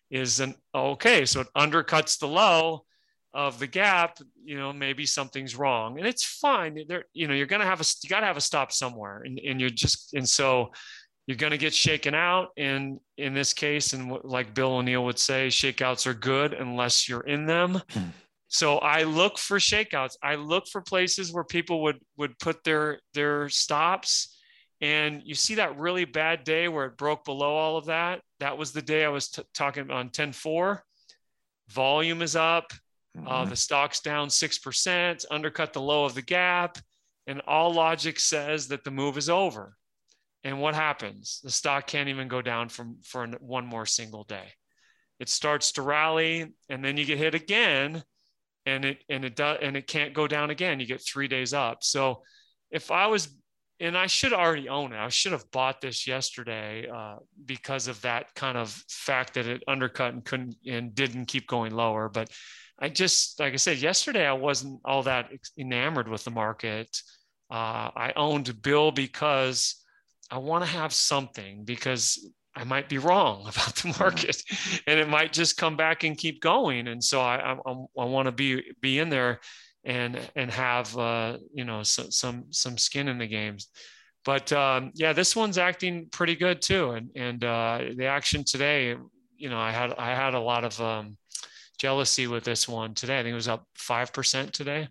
Is an okay, so it undercuts the low of the gap. You know, maybe something's wrong, and it's fine. There, you know, you're gonna have a you gotta have a stop somewhere, and and you're just and so you're going to get shaken out. And in this case, and like Bill O'Neil would say, shakeouts are good unless you're in them. Hmm. So I look for shakeouts. I look for places where people would would put their their stops and you see that really bad day where it broke below all of that. That was the day I was t- talking on 10 4. Volume is up. Uh, mm-hmm. Uh, the stock's down 6%, undercut the low of the gap. And all logic says that the move is over. And what happens? The stock can't even go down from, for one more single day. It starts to rally and then you get hit again and it, and it does, and it can't go down again. You get three days up. So if I was and I should already own it. I should have bought this yesterday uh, because of that kind of fact that it undercut and couldn't and didn't keep going lower. But I just, like I said, yesterday I wasn't all that enamored with the market. Uh, I owned Bill because I want to have something because I might be wrong (laughs) about the market, and it might just come back and keep going. And so I I, I want to be be in there and and have uh, you know some some some skin in the games. But um, yeah, this one's acting pretty good too, and and uh, the action today, you know, I had I had a lot of um, jealousy with this one today. I think it was up five percent today.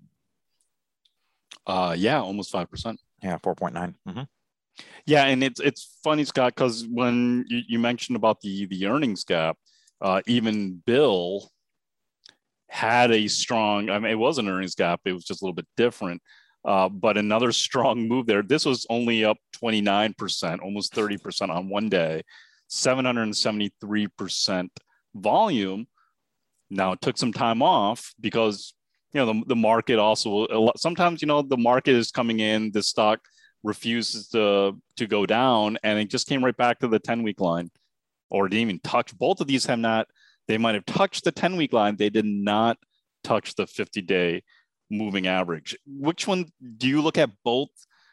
Uh, yeah, almost five percent. Yeah, four point nine. Mm-hmm. Yeah, and it's it's funny, Scott, because when you, you, mentioned about the the earnings gap, uh, even Bill had a strong. I mean, it was an earnings gap. It was just a little bit different. Uh, but another (laughs) strong move there. This was only up 29%, almost 30% on one day, 773% volume. Now it took some time off because you know the, the market also sometimes you know the market is coming in, the stock refuses to to go down, and it just came right back to the 10 week line, or didn't even touch. Both of these have not. They might have touched the 10 week line. They did not touch the 50 day moving average. Which one do you look at both?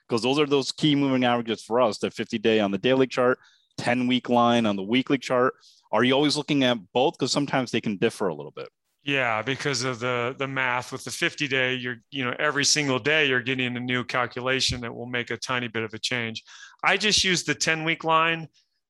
Because those are those key moving averages for us: the 50 day on the daily chart, 10 week line on the weekly chart. Are you always looking at both? Because sometimes they can differ a little bit. Yeah, because of the the math with the 50 day, you're you know every single day you're getting a new calculation that will make a tiny bit of a change. I just use the 10 week line.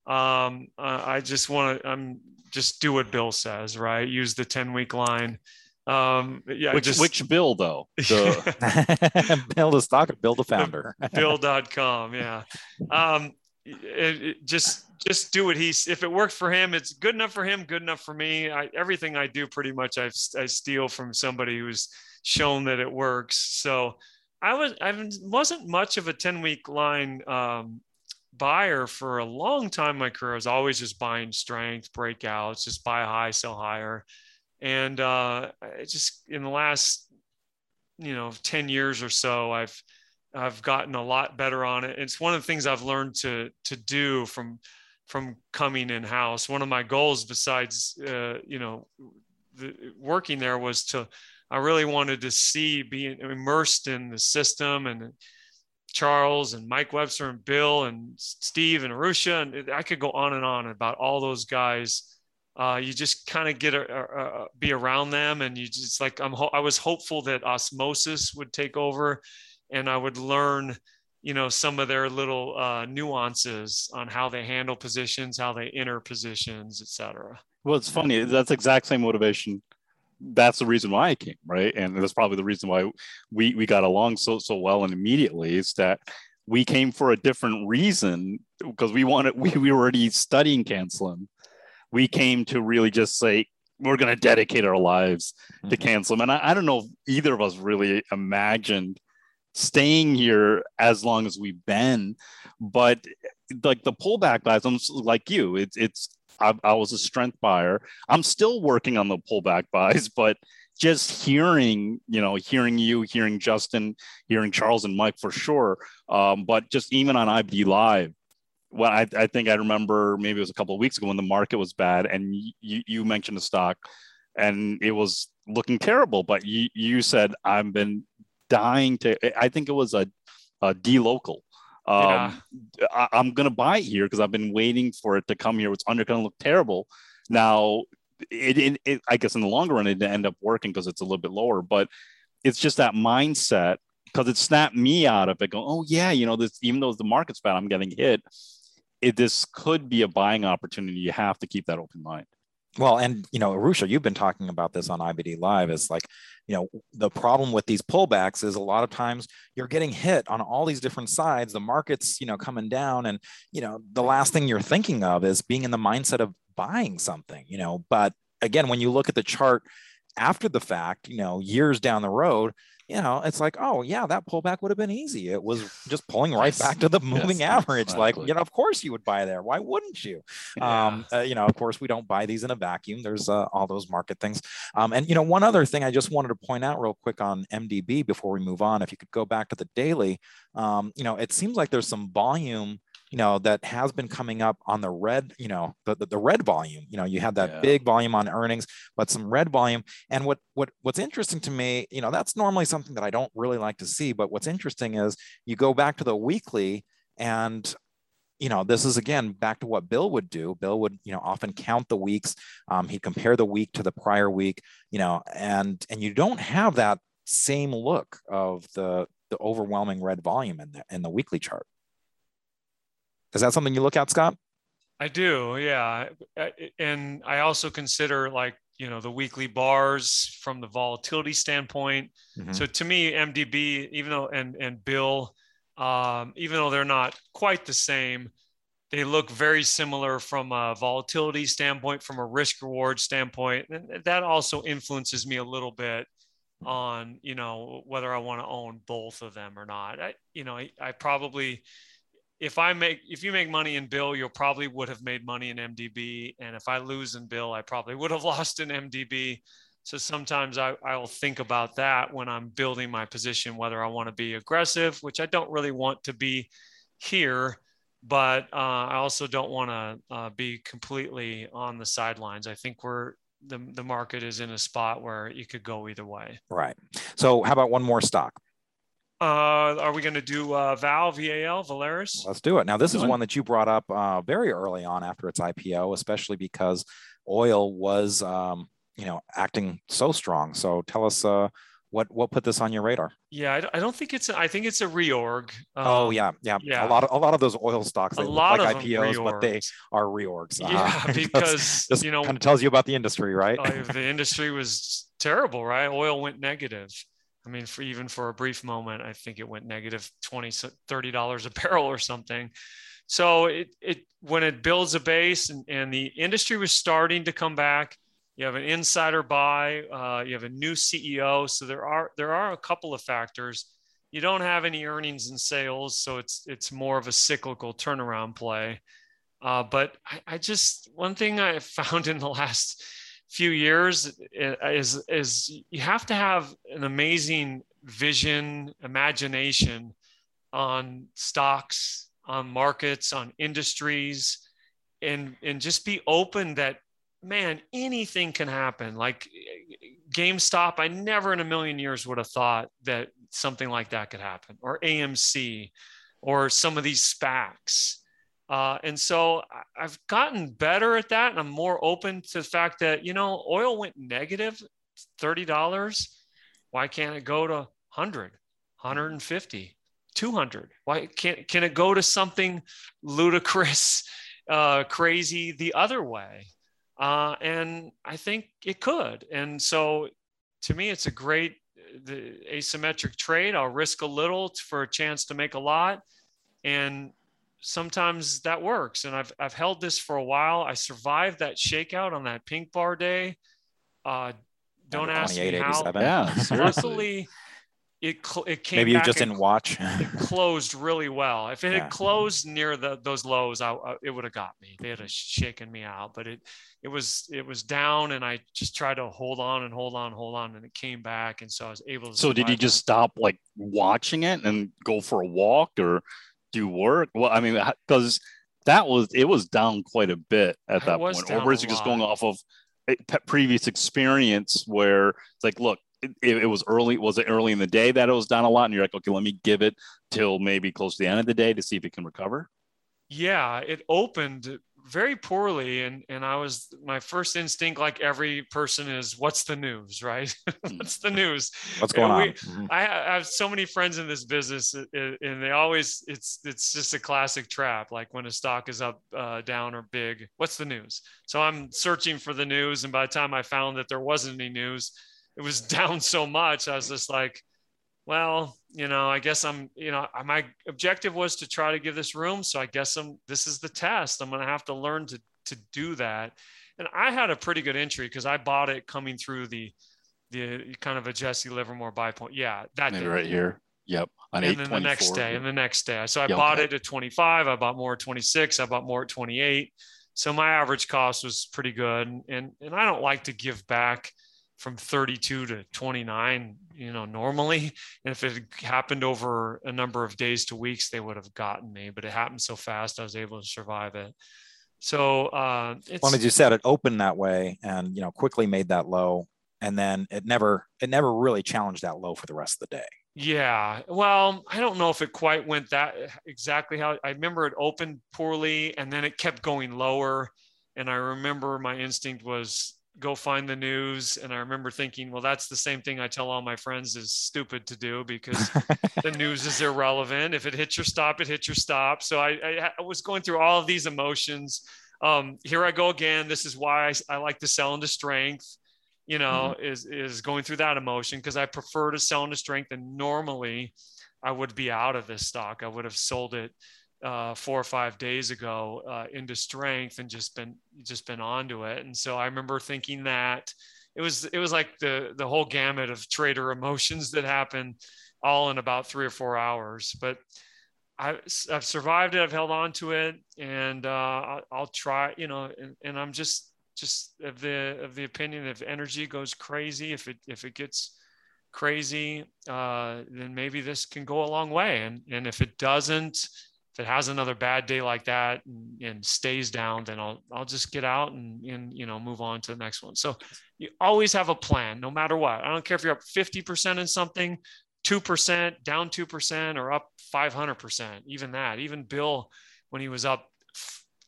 Um, uh, I just want to I'm just do what Bill says, right? Use the 10 week line. Um, yeah, which just, which Bill though? (laughs) The... (laughs) Bill the stock, Bill the founder. Bill.com. Yeah. Um, it, it just just do what he's if it worked for him it's good enough for him good enough for me I, everything i do pretty much I've, i steal from somebody who's shown that it works so i was i wasn't much of a 10 week line um, buyer for a long time my career i was always just buying strength breakouts just buy high sell higher and uh, just in the last you know 10 years or so i've I've gotten a lot better on it. It's one of the things I've learned to to do from from coming in house. One of my goals, besides uh, you know the, working there, was to I really wanted to see being immersed in the system and Charles and Mike Webster and Bill and Steve and Arusha and I could go on and on about all those guys. Uh, you just kind of get a, a, a, be around them, and you just like I'm. Ho- I was hopeful that osmosis would take over and I would learn, you know, some of their little uh, nuances on how they handle positions, how they enter positions, etc. Well, it's funny. That's exact same motivation. That's the reason why I came, right? And that's probably the reason why we we got along so so well and immediately is that we came for a different reason because we wanted we, we were already studying CAN SLIM. We came to really just say we're going to dedicate our lives to mm-hmm. CAN SLIM, and I, I don't know if either of us really imagined staying here as long as we've been. But like the pullback guys, I'm like you. It's it's I, I was a strength buyer. I'm still working on the pullback (laughs) buys, but just hearing, you know, hearing you, hearing Justin, hearing Charles and Mike for sure. Um, but just even on IBD Live, well, I, I, think I remember maybe it was a couple of weeks ago when the market was bad, and you, you mentioned a stock, and it was looking terrible. But you, you said I've been dying to. I think it was a, a dLocal. Um, yeah. I, am gonna buy it here because I've been waiting for it to come here. It's under gonna look terrible. Now, it, it, it I guess in the longer run, it end up working because it's a little bit lower. But it's just that mindset because it snapped me out of it. Going, oh yeah, you know this. Even though the market's bad, I'm getting hit. It, this could be a buying opportunity. You have to keep that open mind. Well, and you know, Arusha, you've been talking about this on IBD Live. Is like, you know, the problem with these pullbacks is a lot of times you're getting hit on all these different sides. The market's, you know, coming down, and you know, the last thing you're thinking of is being in the mindset of buying something. You know, but again, when you look at the chart after the fact, you know, years down the road, you know, it's like, oh yeah, that pullback would have been easy. It was just pulling right yes. back to the (laughs) moving yes, average. Exactly. Like, you know, of course you would buy there. Why wouldn't you? Yeah. Um, uh, you know, of course we don't buy these in a vacuum. There's uh, all those market things. Um, and you know, one other thing I just wanted to point out real quick on MDB before we move on, if you could go back to the daily, um, you know, it seems like there's some volume you know that has been coming up on the red you know the, the, the red volume you know you had that yeah. big volume on earnings but some red volume and what what what's interesting to me you know that's normally something that i don't really like to see but what's interesting is you go back to the weekly and you know, this is again back to what Bill would do. Bill would, you know, often count the weeks. Um, he'd compare the week to the prior week, you know, and and you don't have that same look of the the overwhelming red volume in the in the weekly chart. Is that something you look at, Scott? I do, yeah. And I also consider like, you know, the weekly bars from the volatility standpoint. Mm-hmm. So to me, MDB, even though, and, and Bill, um, even though they're not quite the same, they look very similar from a volatility standpoint, from a risk reward standpoint. And that also influences me a little bit on, you know, whether I want to own both of them or not. I, you know, I, I probably, if I make if you make money in Bill, you'll probably would have made money in MDB, and if I lose in Bill, I probably would have (laughs) lost in MDB. So sometimes I, I'll think about that when I'm building my position, whether I want to be aggressive, which I don't really want to be here, but uh, I also don't want to uh, be completely on the sidelines. I think we're the, the market is in a spot where you could go either way. Right. So how about one more stock? Uh, are we going to do uh, Val, VAL, Valaris? Let's do it. Now, this is one that you brought up uh, very early on after its IPO, especially because oil was, um, you know, acting so strong. So tell us uh, what what put this on your radar? Yeah, I, don't think it's. A, I think it's a reorg. Um, oh yeah, yeah, yeah. A lot of a lot of those oil stocks they a lot like of IPOs, but they are reorgs. Yeah, (laughs) uh, because this you know, kind of tells you about the industry, right? uh, the industry was terrible, right? Oil went negative. I mean, for even for a brief moment, I think it went negative 20, 30 dollars a (laughs) barrel or something. So it it when it builds a base and, and the industry was starting to come back, you have an insider buy, uh, you have a new CEO. So there are there are a couple of factors. You don't have any earnings and sales, so it's it's more of a cyclical turnaround play. Uh, but I, I just one thing I found in the last few years is is you have to have an amazing vision, imagination on stocks, on markets, on industries, and and just be open that man, anything can happen. Like GameStop, I never in a million years would have thought that something like that could happen, or AMC, or some of these SPACs. Uh, and so I've gotten better at that. And I'm more open to the fact that, you know, oil went negative $30. Why can't it go to 100, 150, 200? Why can't, can it go to something ludicrous, (laughs) uh, crazy the other way? Uh, and I think it could. And so to me, it's a great the asymmetric trade. I'll risk a little for a chance to make a lot. And sometimes that works. And I've, I've held this for a while. I survived that shakeout on that pink bar day. Uh, don't ask me how. Yeah, (laughs) luckily, it it came. Maybe you just didn't watch. it (laughs) closed really well. If it yeah. had closed near the those lows, I, I it would have got me. They had shaken me out, but it it was it was down, and I just tried to hold on and hold on, hold on, and it came back, and so I was able to. So did you just stop like watching it and go for a walk, or do work? Well, I mean, because that was it was down quite a bit at that point. Or was it just going off of eh, previous experience where it's like, look, it, it, was early. Was it early in the day that it was down a lot? And you're like, okay, let me give it till maybe close to the end of the day to see if it can recover. Yeah, it opened very poorly and and i was my first instinct like every person is what's the news? (laughs) Right? Hmm. what's the news? What's going we, on? Mm-hmm. I, I have so many friends in this business and they always it's it's just a classic trap like when a stock is up uh, down or big what's the news? So i'm searching for the news and by the time i found that there wasn't any news it was (laughs) down so much i was just like well, you know, I guess I'm, you know, my objective was to try to give this room. So I guess I'm, this is the test. I'm going to have to learn to, to do that. And I had a pretty good entry because I bought it coming through the, the kind of a Jesse Livermore buy point. Yeah. That day. right here. Yep. On and then the next day and the next day. So I yep. bought it at 25. I bought more at 26. I bought more at 28. So my average cost was pretty good. And, and, and I don't like to give back from 32 to 29, you know, normally. And if it happened over a number of days to weeks, they would have gotten me, but it happened so fast, I was able to survive it. So, uh, it's, well, as you said, it opened that way and, you know, quickly made that low. And then it never, it never really challenged that low for the rest of the day. Yeah. Well, I don't know if it quite went that exactly how I remember it opened poorly and then it kept going lower. And I remember my instinct was go find the news. And I remember thinking, well, that's the same thing I tell all my friends is stupid to do because (laughs) the news is irrelevant. If it hits your stop, it hits your stop. So I, I, I was going through all of these emotions. Um, here I go again. This is why I, I like to sell into strength you know, mm-hmm. is is going through that emotion because I prefer to sell into strength and normally I would be out of this stock. I would have sold it uh, four or five days ago uh, into strength and just been just been onto it. And so I remember thinking that it was it was like the the whole gamut of trader emotions that happened all in about three or four hours. But I, have survived it. I've held on to it, and uh, I'll, I'll, try. You know, and, and I'm just just of the of the opinion if energy goes crazy, if it if it gets crazy, uh, then maybe this can go a long way. And and if it doesn't, if it has another bad day like that and, and stays down, then I'll I'll just get out and and you know move on to the next one. So you always have a plan, no matter what. I don't care if you're up 50% in something, 2%, down 2%, or up 500%, even that. Even Bill, when he was up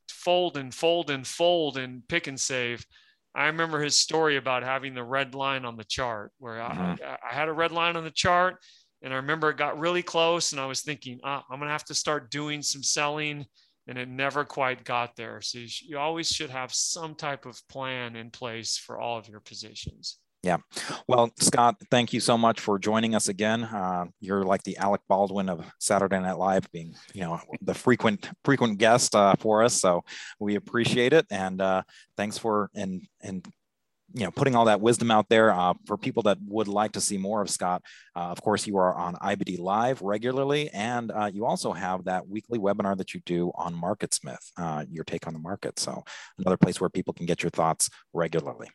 fold and fold and fold and Pic 'N' Save. I remember his story about having the red line on the chart where mm-hmm. I, I, had a red line on the chart and I remember it got really close and I was thinking, ah, I'm going to have to start doing some selling and it never quite got there. So you, sh- you always should have some type of plan in place for all of your positions. Yeah. Well, Scott, thank you so much for joining us again. Uh, you're like the Alec Baldwin of Saturday Night Live, being you know the frequent frequent guest uh, for us. So we appreciate it, and uh, thanks for and and you know putting all that wisdom out there uh, for people that would like to see more of Scott. Uh, of course, you are on IBD Live regularly, and uh, you also have that weekly webinar that you do on MarketSmith, your take on the market. So another place where people can get your thoughts regularly.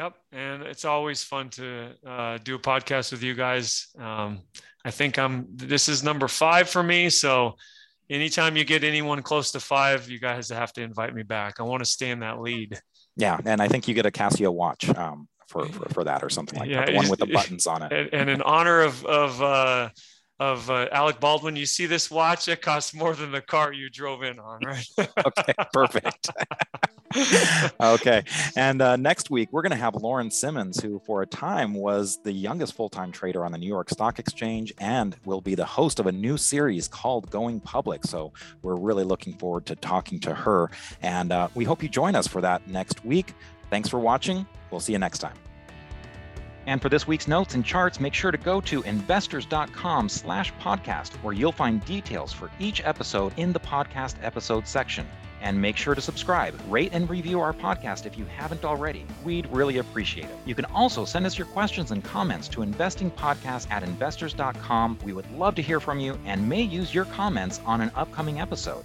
Yep, and it's always fun to uh, do a podcast with you guys. Um, I think I'm. This is number five for me, so anytime you get anyone close to five, you guys have to invite me back. I want to stay in that lead. Yeah, and I think you get a Casio watch um, for, for, for that or something like yeah, that, the one with the (laughs) buttons on it. And, and in honor of of uh, of uh, Alec Baldwin, you see this watch, it costs more than the car you drove in on, right? (laughs) okay, perfect. (laughs) okay. And uh, next week, we're going to have Lauren Simmons, who for a time was the youngest full time trader on the New York Stock Exchange and will be the host of a new series called Going Public. So we're really looking forward to talking to her. And uh, we hope you join us for that next week. Thanks for watching. We'll see you next time. And for this week's notes and charts, make sure to go to investors.com slash podcast, where you'll find details for each episode in the podcast episode section. And make sure to subscribe, rate, and review our podcast if you haven't already. We'd really appreciate it. You can also send us your questions and comments to investingpodcast at investors.com. We would love to hear from you and may use your comments on an upcoming episode.